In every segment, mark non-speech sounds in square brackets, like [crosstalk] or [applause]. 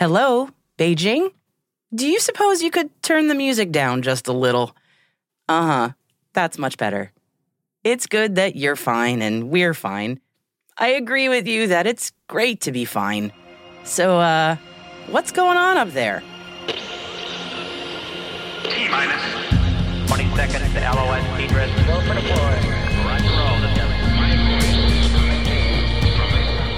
Hello, Beijing? Do you suppose you could turn the music down just a little? Uh huh, that's much better. It's good that you're fine and we're fine. I agree with you that it's great to be fine. So, uh, what's going on up there? T minus 20 seconds to LOS risk. Go for deploy.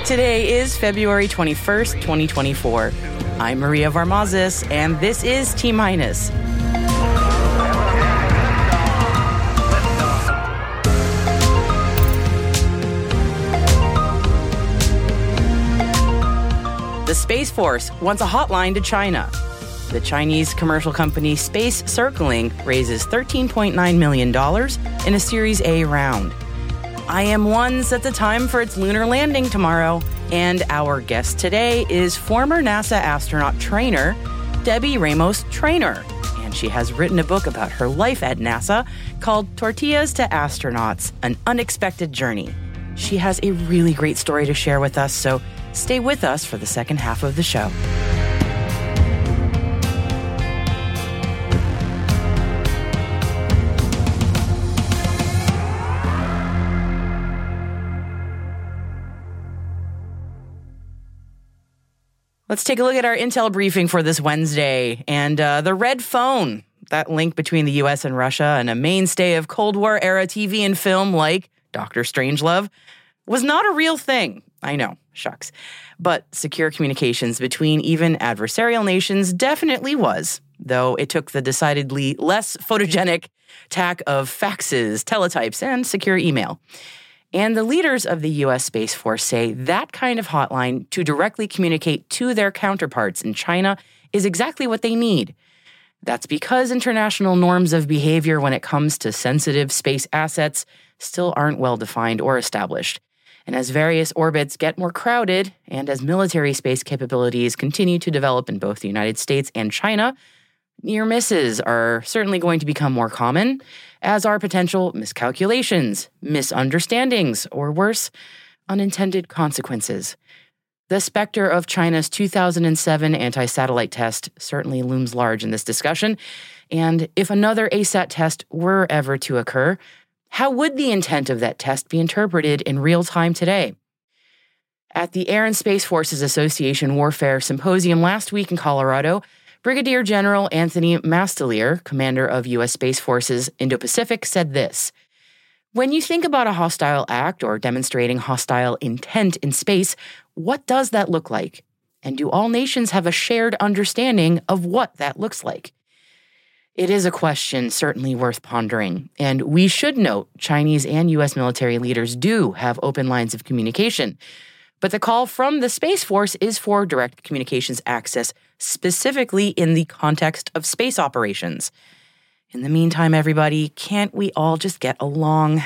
Today is February 21st, 2024. I'm Maria Varmazis, and this is T Minus. The Space Force wants a hotline to China. The Chinese commercial company Space Circling raises $13.9 million in a Series A round. IM-1 sets a time for its lunar landing tomorrow, and our guest today is former NASA astronaut trainer Debbie Ramos Trainor, and she has written a book about her life at NASA called Tortillas to Astronauts: An Unexpected Journey. She has a really great story to share with us, so stay with us for the second half of the show. Let's take a look at our intel briefing for this Wednesday. And uh, the red phone, that link between the US and Russia and a mainstay of Cold War era TV and film like Doctor Strangelove, was not a real thing. I know, shucks. But secure communications between even adversarial nations definitely was, though it took the decidedly less photogenic tack of faxes, teletypes, and secure email. And the leaders of the US Space Force say that kind of hotline to directly communicate to their counterparts in China is exactly what they need. That's because international norms of behavior when it comes to sensitive space assets still aren't well defined or established. And as various orbits get more crowded, and as military space capabilities continue to develop in both the United States and China, near misses are certainly going to become more common as are potential miscalculations, misunderstandings, or worse, unintended consequences. The specter of China's 2007 anti satellite test certainly looms large in this discussion. And if another ASAT test were ever to occur, how would the intent of that test be interpreted in real time today? At the Air and Space Forces Association Warfare Symposium last week in Colorado, Brigadier General Anthony Mastalir, commander of U.S. Space Forces Indo Pacific, said this When you think about a hostile act or demonstrating hostile intent in space, what does that look like? And do all nations have a shared understanding of what that looks like? It is a question certainly worth pondering, and we should note Chinese and U.S. military leaders do have open lines of communication. But the call from the Space Force is for direct communications access, specifically in the context of space operations. In the meantime, everybody, can't we all just get along?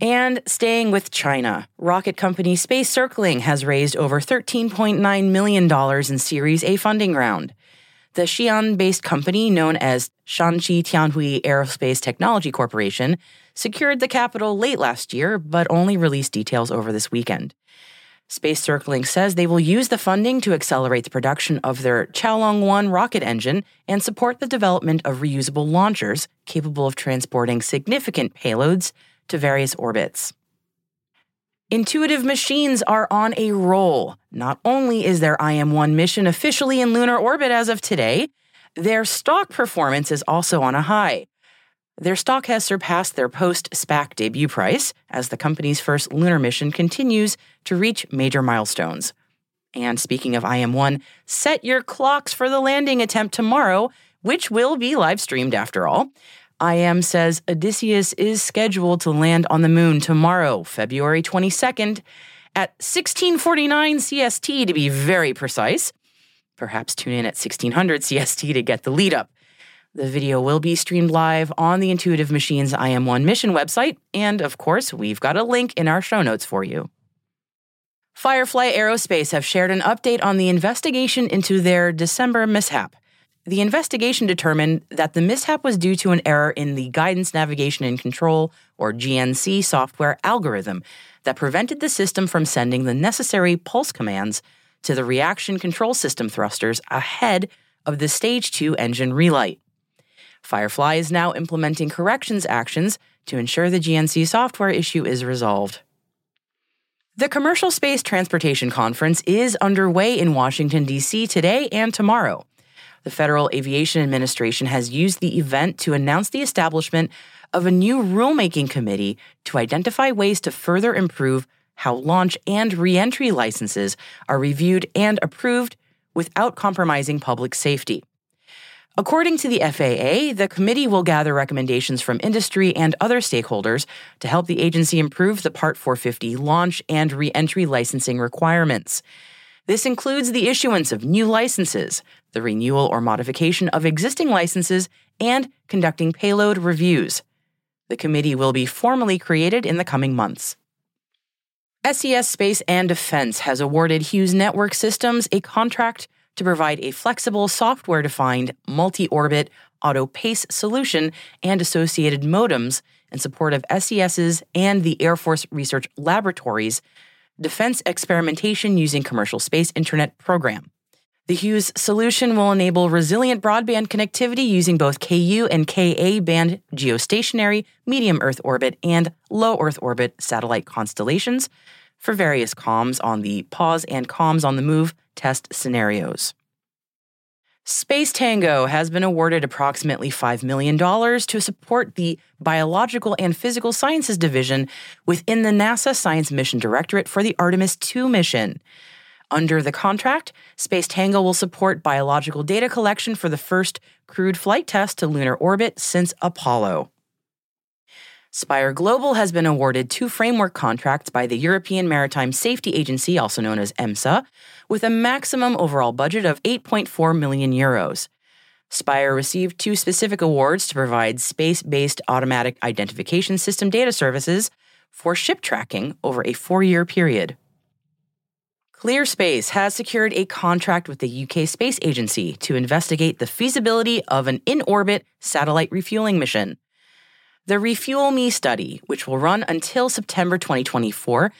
And staying with China, rocket company Space Circling has raised over $13.9 million in Series A funding round. the Xi'an based company known as Shanxi Tianhui Aerospace Technology Corporation secured the capital late last year, but only released details over this weekend. Space Circling says they will use the funding to accelerate the production of their Chaolong 1 rocket engine and support the development of reusable launchers capable of transporting significant payloads to various orbits. Intuitive machines are on a roll. Not only is their IM-1 mission officially in lunar orbit as of today, their stock performance is also on a high. Their stock has surpassed their post SPAC debut price as the company's first lunar mission continues to reach major milestones. And speaking of IM1, set your clocks for the landing attempt tomorrow, which will be live streamed after all. IM says Odysseus is scheduled to land on the moon tomorrow, February 22nd, at 1649 CST to be very precise. Perhaps tune in at 1600 CST to get the lead up. The video will be streamed live on the Intuitive Machines IM1 mission website, and of course, we've got a link in our show notes for you. Firefly Aerospace have shared an update on the investigation into their December mishap. The investigation determined that the mishap was due to an error in the Guidance Navigation and Control, or GNC, software algorithm that prevented the system from sending the necessary pulse commands to the reaction control system thrusters ahead of the Stage 2 engine relight. Firefly is now implementing corrections actions to ensure the GNC software issue is resolved. The Commercial Space Transportation Conference is underway in Washington, D.C. today and tomorrow. The Federal Aviation Administration has used the event to announce the establishment of a new rulemaking committee to identify ways to further improve how launch and reentry licenses are reviewed and approved without compromising public safety. According to the FAA, the committee will gather recommendations from industry and other stakeholders to help the agency improve the Part 450 launch and reentry licensing requirements. This includes the issuance of new licenses, the renewal or modification of existing licenses, and conducting payload reviews. The committee will be formally created in the coming months. SES Space and Defense has awarded Hughes Network Systems a contract to provide a flexible software defined multi orbit Auto-PACE solution and associated modems in support of SES's and the Air Force Research Laboratories Defense Experimentation Using Commercial Space Internet program. The Hughes solution will enable resilient broadband connectivity using both KU and KA band geostationary, medium Earth orbit, and low Earth orbit satellite constellations for various comms on the pause and comms on the move test scenarios. Space Tango has been awarded approximately $5 million to support the Biological and Physical Sciences Division within the NASA Science Mission Directorate for the Artemis II mission. Under the contract, Space Tango will support biological data collection for the first crewed flight test to lunar orbit since Apollo. Spire Global has been awarded two framework contracts by the European Maritime Safety Agency, also known as EMSA, with a maximum overall budget of 8.4 million euros. Spire received two specific awards to provide space based automatic identification system data services for ship tracking over a four year period. ClearSpace has secured a contract with the UK Space Agency to investigate the feasibility of an in orbit satellite refueling mission. The Refuel Me study, which will run until September 2024,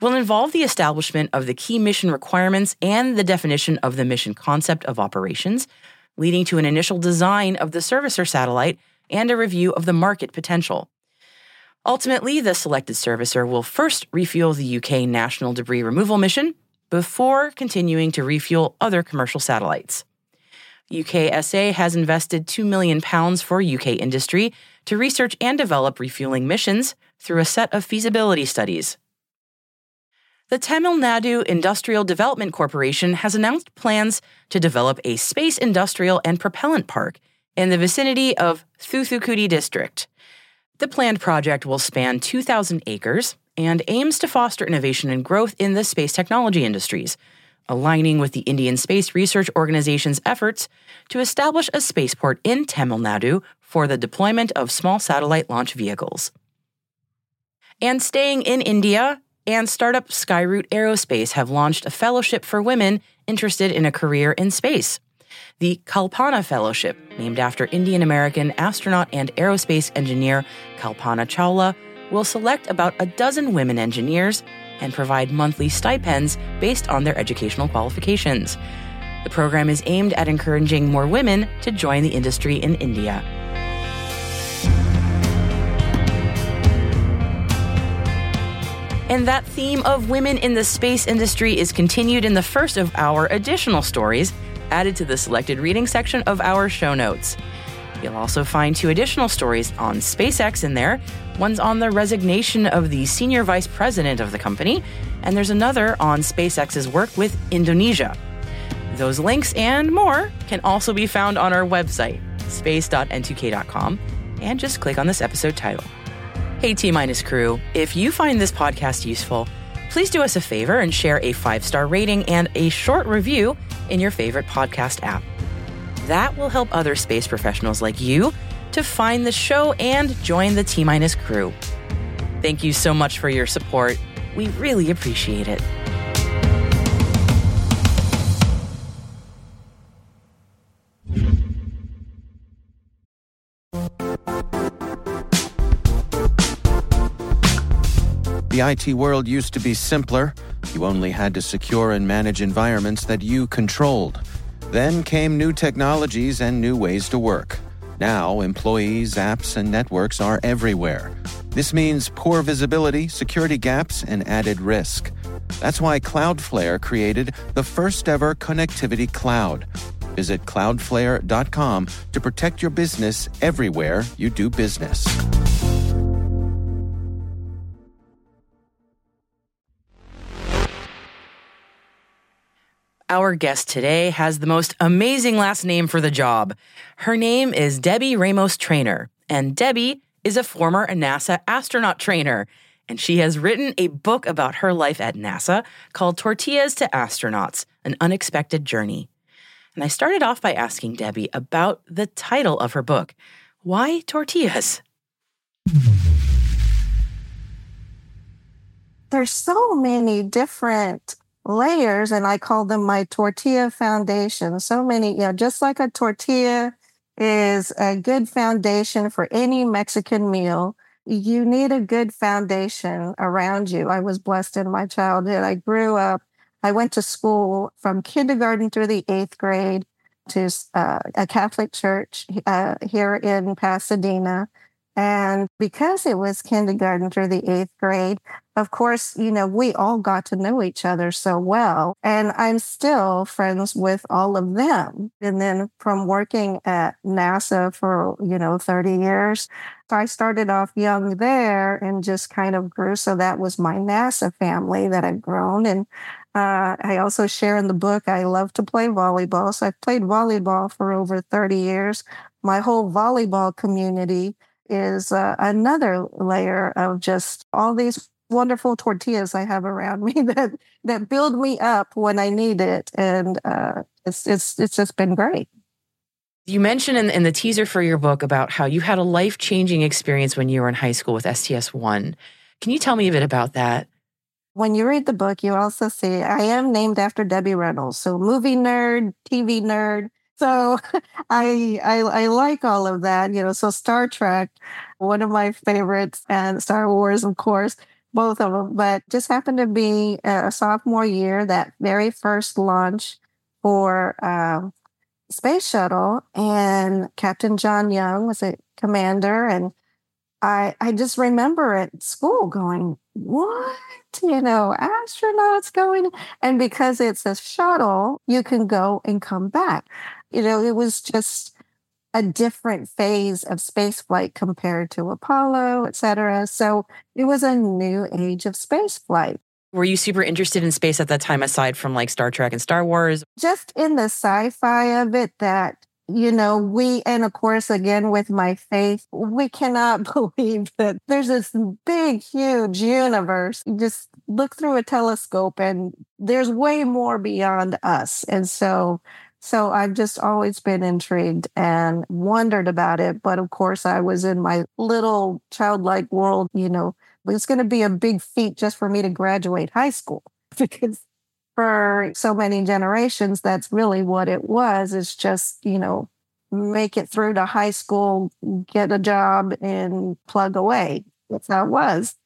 will involve the establishment of the key mission requirements and the definition of the mission concept of operations, leading to an initial design of the servicer satellite and a review of the market potential. Ultimately, the selected servicer will first refuel the UK National Debris Removal Mission before continuing to refuel other commercial satellites. UKSA has invested £2 million for UK industry to research and develop refueling missions through a set of feasibility studies. The Tamil Nadu Industrial Development Corporation has announced plans to develop a space industrial and propellant park in the vicinity of Thoothukudi district. The planned project will span 2,000 acres and aims to foster innovation and growth in the space technology industries, aligning with the Indian Space Research Organization's efforts to establish a spaceport in Tamil Nadu for the deployment of small satellite launch vehicles. And staying in India, and startup Skyroot Aerospace have launched a fellowship for women interested in a career in space. The Kalpana Fellowship, named after Indian American astronaut and aerospace engineer Kalpana Chawla, will select about a dozen women engineers and provide monthly stipends based on their educational qualifications. The program is aimed at encouraging more women to join the industry in India. And that theme of women in the space industry is continued in the first of our additional stories added to the selected reading section of our show notes. You'll also find two additional stories on SpaceX in there. One's on the resignation of the senior vice president of the company, and there's another on SpaceX's work with Indonesia. Those links and more can also be found on our website, space.n2k.com, and just click on this episode title. Hey, T Minus crew, if you find this podcast useful, please do us a favor and share a five star rating and a short review in your favorite podcast app. That will help other space professionals like you to find the show and join the T Minus crew. Thank you so much for your support. We really appreciate it. The IT world used to be simpler. You only had to secure and manage environments that you controlled. Then came new technologies and new ways to work. Now, employees, apps, and networks are everywhere. This means poor visibility, security gaps, and added risk. That's why Cloudflare created the first ever connectivity cloud. Visit cloudflare.com to protect your business everywhere you do business. Our guest today has the most amazing last name for the job. Her name is Debbie Ramos Trainor, and Debbie is a former NASA astronaut trainer. And she has written a book about her life at NASA called Tortillas to Astronauts An Unexpected Journey. And I started off by asking Debbie about the title of her book. Why tortillas? There's so many different layers and I call them my tortilla foundation. So many, you know, just like a tortilla is a good foundation for any Mexican meal. You need a good foundation around you. I was blessed in my childhood. I grew up, I went to school from kindergarten through the eighth grade to uh, a Catholic church uh, here in Pasadena. And because it was kindergarten through the eighth grade, of course, you know, we all got to know each other so well. And I'm still friends with all of them. And then from working at NASA for, you know, 30 years, I started off young there and just kind of grew. So that was my NASA family that I've grown. And uh, I also share in the book, I love to play volleyball. So I've played volleyball for over 30 years. My whole volleyball community is uh, another layer of just all these wonderful tortillas I have around [laughs] me that that build me up when I need it, and uh, it's it's it's just been great. You mentioned in, in the teaser for your book about how you had a life changing experience when you were in high school with STS one. Can you tell me a bit about that? When you read the book, you also see I am named after Debbie Reynolds, so movie nerd, TV nerd. So [laughs] I, I I like all of that, you know. So Star Trek, one of my favorites, and Star Wars, of course, both of them. But just happened to be a sophomore year, that very first launch for uh, space shuttle, and Captain John Young was a commander, and I I just remember at school going, what? You know, astronauts going, and because it's a shuttle, you can go and come back. You know, it was just a different phase of spaceflight compared to Apollo, et cetera. So it was a new age of spaceflight. Were you super interested in space at that time, aside from like Star Trek and Star Wars? Just in the sci fi of it, that, you know, we, and of course, again, with my faith, we cannot [laughs] believe that there's this big, huge universe. You just look through a telescope and there's way more beyond us. And so so I've just always been intrigued and wondered about it. But of course, I was in my little childlike world, you know, it's going to be a big feat just for me to graduate high school [laughs] because for so many generations, that's really what it was. It's just, you know, make it through to high school, get a job, and plug away. That's how it was.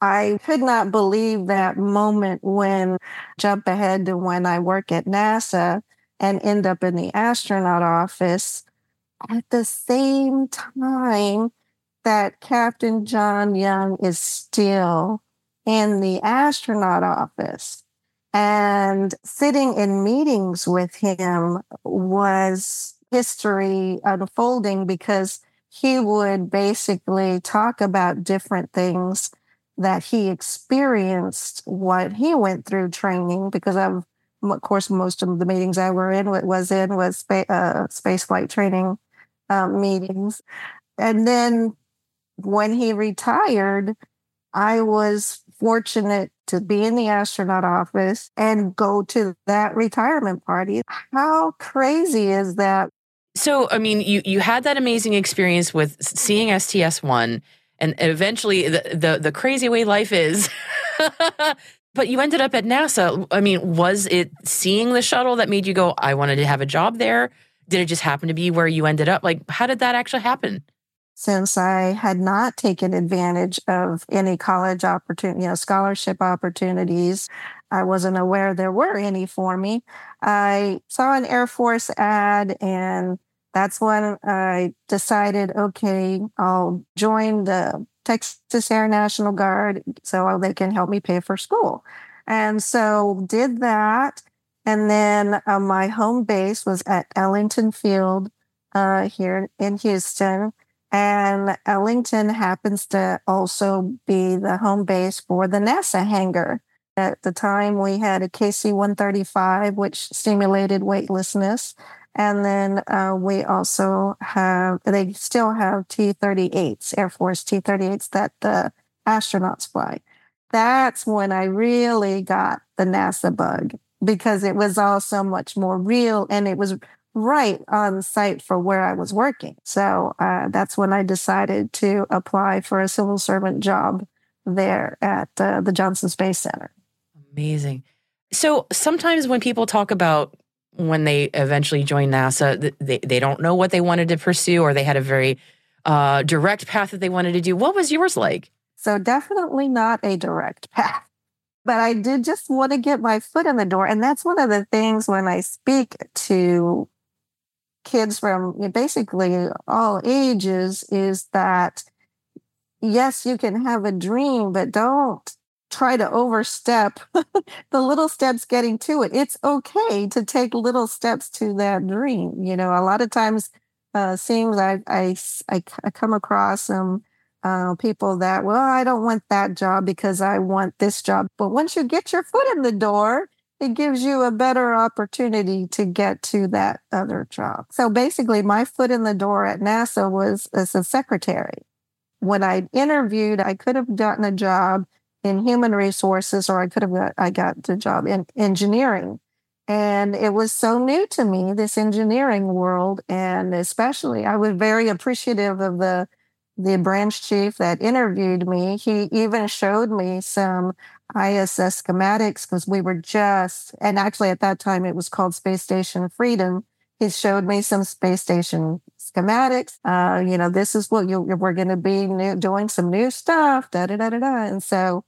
I could not believe that moment when jump ahead to when I work at NASA and end up in the astronaut office at the same time that Captain John Young is still in the astronaut office. And sitting in meetings with him was history unfolding because he would basically talk about different things that he experienced, what he went through training, because of, of course, most of the meetings I were in, was in was space, uh, space flight training um, meetings. And then when he retired, I was fortunate to be in the astronaut office and go to that retirement party. How crazy is that? So, I mean, you you had that amazing experience with seeing STS one, and eventually the the, the crazy way life is. [laughs] but you ended up at NASA. I mean, was it seeing the shuttle that made you go, "I wanted to have a job there"? Did it just happen to be where you ended up? Like, how did that actually happen? since I had not taken advantage of any college opportunity, you know, scholarship opportunities. I wasn't aware there were any for me. I saw an Air Force ad and that's when I decided, okay, I'll join the Texas Air National Guard so they can help me pay for school. And so did that. And then uh, my home base was at Ellington Field uh, here in Houston. And Ellington happens to also be the home base for the NASA hangar. At the time, we had a KC 135, which stimulated weightlessness. And then uh, we also have, they still have T 38s, Air Force T 38s that the astronauts fly. That's when I really got the NASA bug because it was all so much more real and it was right on site for where I was working. So uh, that's when I decided to apply for a civil servant job there at uh, the Johnson Space Center. Amazing. So sometimes when people talk about when they eventually joined NASA, they, they don't know what they wanted to pursue or they had a very uh, direct path that they wanted to do. What was yours like? So definitely not a direct path but I did just want to get my foot in the door. And that's one of the things when I speak to kids from basically all ages is that yes, you can have a dream, but don't try to overstep [laughs] the little steps getting to it. It's okay to take little steps to that dream. You know, a lot of times, uh, seems I, I, I, I come across some uh, people that, well, I don't want that job because I want this job. But once you get your foot in the door, it gives you a better opportunity to get to that other job. So basically, my foot in the door at NASA was as a secretary. When I interviewed, I could have gotten a job in human resources, or I could have got I got the job in engineering. And it was so new to me, this engineering world. And especially, I was very appreciative of the the branch chief that interviewed me. He even showed me some ISS schematics because we were just, and actually at that time it was called Space Station Freedom. He showed me some space station schematics. Uh, you know, this is what you, we're going to be new, doing some new stuff, da da da da da. And so,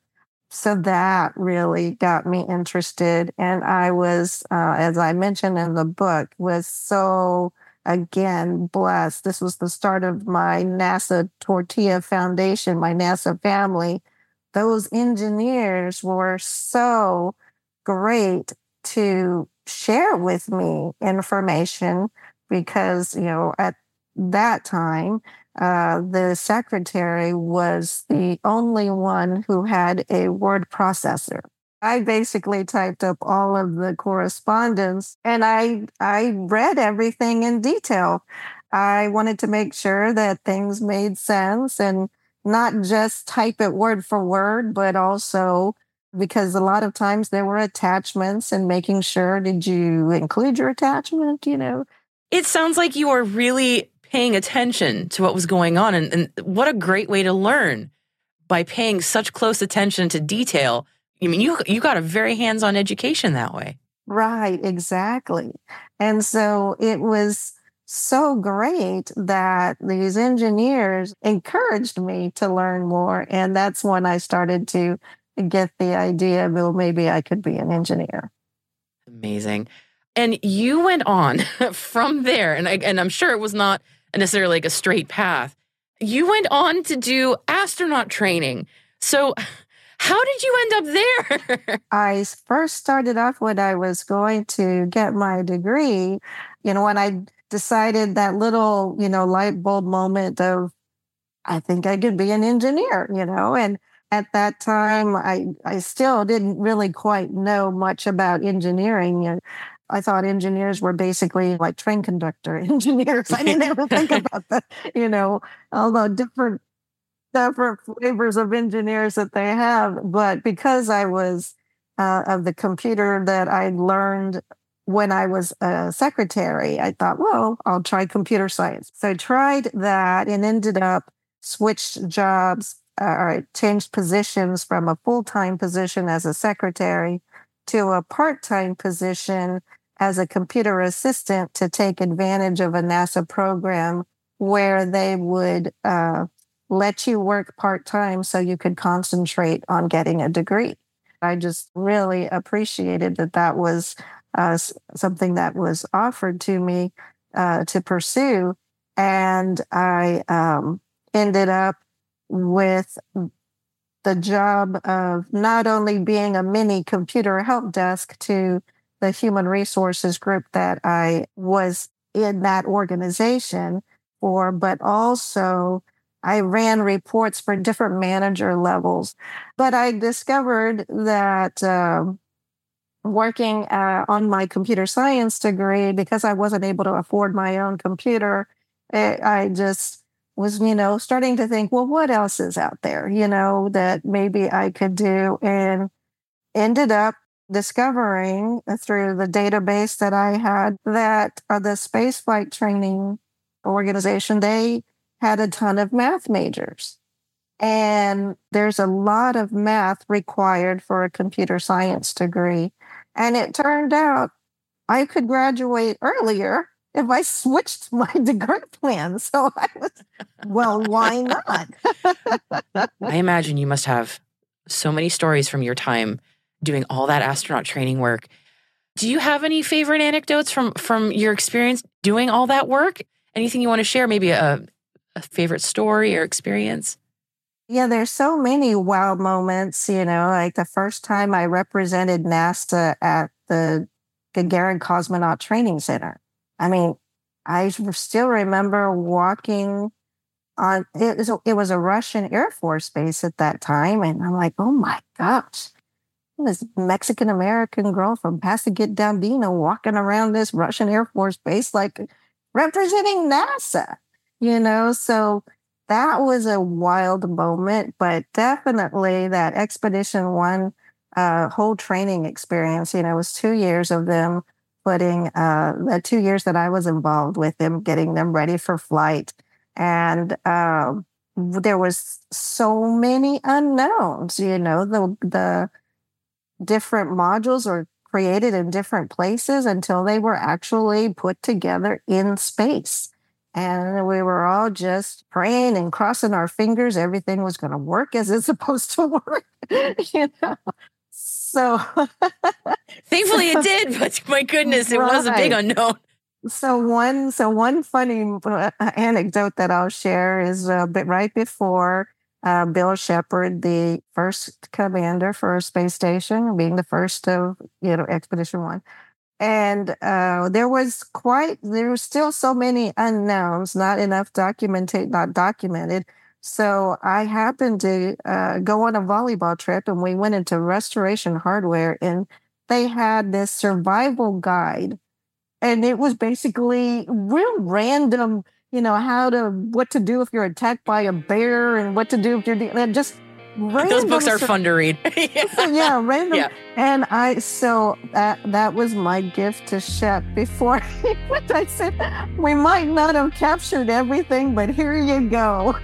so that really got me interested. And I was, uh, as I mentioned in the book, was so again blessed. This was the start of my NASA Tortilla Foundation, my NASA family those engineers were so great to share with me information because, you know, at that time, uh, the secretary was the only one who had a word processor. I basically typed up all of the correspondence and I I read everything in detail. I wanted to make sure that things made sense and not just type it word for word, but also because a lot of times there were attachments and making sure did you include your attachment, you know? It sounds like you are really paying attention to what was going on. And, and what a great way to learn by paying such close attention to detail I mean, you you got a very hands-on education that way. Right, exactly. And so it was so great that these engineers encouraged me to learn more. And that's when I started to get the idea, well, maybe I could be an engineer. Amazing. And you went on [laughs] from there, and, I, and I'm sure it was not necessarily like a straight path. You went on to do astronaut training. So, how did you end up there? [laughs] I first started off when I was going to get my degree. You know, when I decided that little, you know, light bulb moment of, I think I could be an engineer, you know, and at that time, I, I still didn't really quite know much about engineering. I thought engineers were basically like train conductor [laughs] engineers. I didn't ever think about that, you know, although different different flavors of engineers that they have. But because I was uh, of the computer that I learned when I was a secretary, I thought, well, I'll try computer science. So I tried that and ended up switched jobs uh, or changed positions from a full time position as a secretary to a part time position as a computer assistant to take advantage of a NASA program where they would uh, let you work part time so you could concentrate on getting a degree. I just really appreciated that that was uh, something that was offered to me uh, to pursue. And I um, ended up with the job of not only being a mini computer help desk to the human resources group that I was in that organization for, but also I ran reports for different manager levels. But I discovered that um, working uh, on my computer science degree, because I wasn't able to afford my own computer, it, eh, I just was, you know, starting to think, well, what else is out there, you know, that maybe I could do? And ended up discovering through the database that I had that uh, the spaceflight training organization, they had a ton of math majors. And there's a lot of math required for a computer science degree. And it turned out I could graduate earlier if I switched [laughs] my degree plan. So I was, well, why not? [laughs] I imagine you must have so many stories from your time doing all that astronaut training work. Do you have any favorite anecdotes from from your experience doing all that work? Anything you want to share? Maybe a, a favorite story or experience? Yeah, there's so many wow moments. You know, like the first time I represented NASA at the Gagarin Cosmonaut Training Center. I mean, I still remember walking on it was, it was a Russian Air Force base at that time. And I'm like, oh my gosh, this Mexican American girl from Pasaquet-Dalbina walking around this Russian Air Force base, like representing NASA, you know? So that was a wild moment, but definitely that Expedition One uh, whole training experience, you know, it was two years of them putting uh, the two years that I was involved with them, getting them ready for flight. And uh, there was so many unknowns, you know, the, the different modules are created in different places until they were actually put together in space. And we were all just praying and crossing our fingers everything was going to work as it's supposed to [laughs] work. you know, so [laughs] thankfully it did, but my goodness, it right. was a big unknown. So one, so one funny uh, anecdote that I'll share is a uh, bit right before uh, Bill Shepard, the first commander for a space station, being the first of you know Expedition One, and uh, there was quite there were still so many unknowns, not enough documented, not documented so I happened to uh, go on a volleyball trip and we went into restoration hardware and they had this survival guide. And it was basically real random, you know, how to, what to do if you're attacked by a bear and what to do if you're just Random Those books are fun to read. [laughs] [laughs] yeah. So, yeah, random. Yeah. And I so that that was my gift to Shep before [laughs] I said we might not have captured everything, but here you go.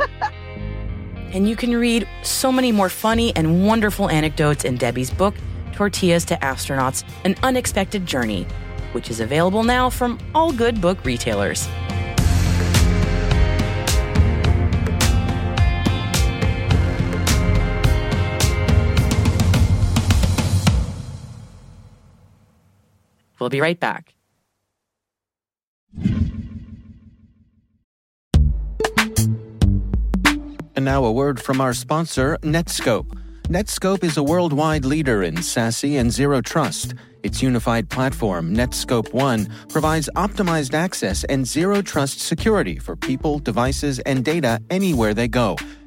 And you can read so many more funny and wonderful anecdotes in Debbie's book, Tortillas to Astronauts An Unexpected Journey, which is available now from all good book retailers. We'll be right back. And now a word from our sponsor, Netskope. Netskope is a worldwide leader in SASE and zero trust. Its unified platform, Netskope One, provides optimized access and zero trust security for people, devices, and data anywhere they go,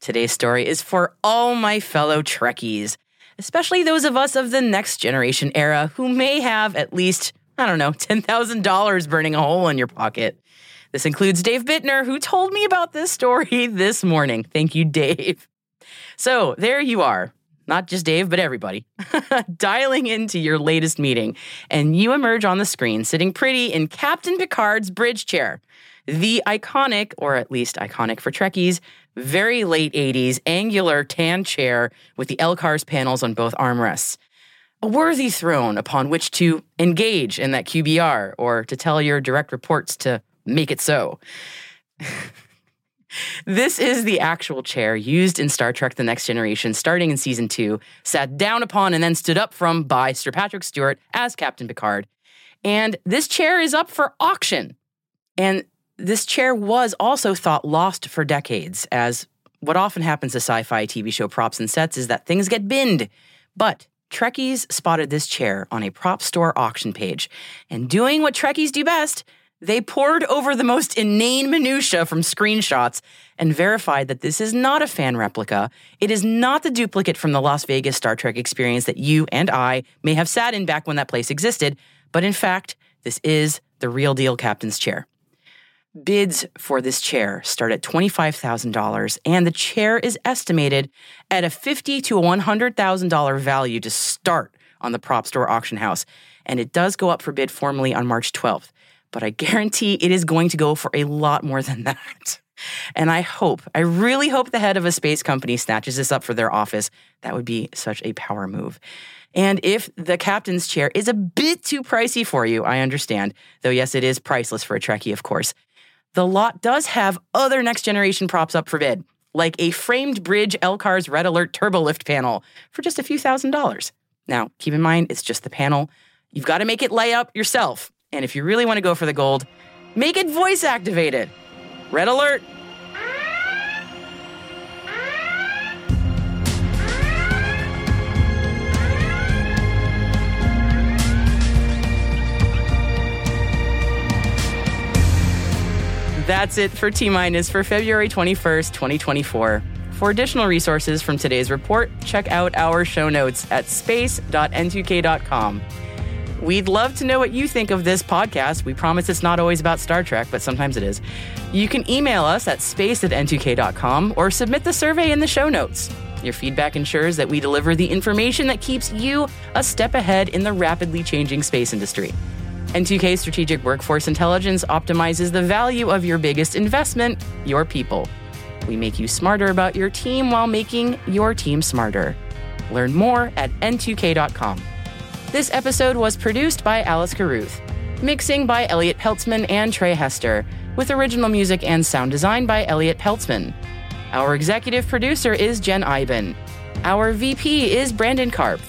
today's story is for all my fellow Trekkies, especially those of us of the next generation era who may have at least, I don't know, $10,000 burning a hole in your pocket. This includes Dave Bittner, who told me about this story [laughs] this morning. Thank you, Dave. So there you are. Not just Dave, but everybody, [laughs] dialing into your latest meeting, and you emerge on the screen sitting pretty in Captain Picard's bridge chair the iconic, or at least iconic for Trekkies, very late 80s angular tan chair with the LCARS panels on both armrests. A worthy throne upon which to engage in that QBR or to tell your direct reports to make it so. [laughs] this is the actual chair used in Star Trek The Next Generation starting in season two, sat down upon and then stood up from by Sir Patrick Stewart as Captain Picard. And this chair is up for auction. And this chair was also thought lost for decades, as what often happens to sci fi TV show props and sets is that things get binned. But Trekkies spotted this chair on a prop store auction page, and doing what Trekkies do best, they pored over the most inane minutiae from screenshots and verified that this is not a fan replica. It is not the duplicate from the Las Vegas Star Trek experience that you and I may have sat in back when that place existed, but in fact, this is the real deal captain's chair. Bids for this chair start at $25,000, and the chair is estimated at a 50 to $100,000 value to start on the prop store auction house. And it does go up for bid formally on March 12th, but I [laughs] guarantee it is going to go for a lot more than that. And I hope, I really hope the head of a space company snatches this up for their office. That would be such a power move. And if the captain's chair is a bit too pricey for you, I understand. Though, yes, it is priceless for a Trekkie, of course. The lot does have other next generation props up for bid, like a framed bridge LCARS Red Alert Turbo Lift panel for just a few thousand dollars. Now, keep in mind, it's just the panel. You've got to make it lay up yourself. And if you really want to go for the gold, make it voice activated. Red Alert, That's it for T Minus for February 21st, 2024. For additional resources from today's report, check out our show notes at space.n2k.com. We'd love to know what you think of this podcast. We promise it's not always about Star Trek, but sometimes it is. You can email us at space at n2k.com or submit the survey in the show notes. Your feedback ensures that we deliver the information that keeps you a step ahead in the rapidly changing space industry. N2K Strategic Workforce Intelligence optimizes the value of your biggest investment, your people. We make you smarter about your team while making your team smarter. Learn more at n2k.com. This episode was produced by Alice Carruth, mixing by Elliot Peltzman and Trey Hester, with original music and sound design by Elliot Peltzman. Our executive producer is Jen Eiben. Our VP is Brandon Karp.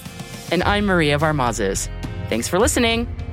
And I'm Maria Varmazis. Thanks for listening.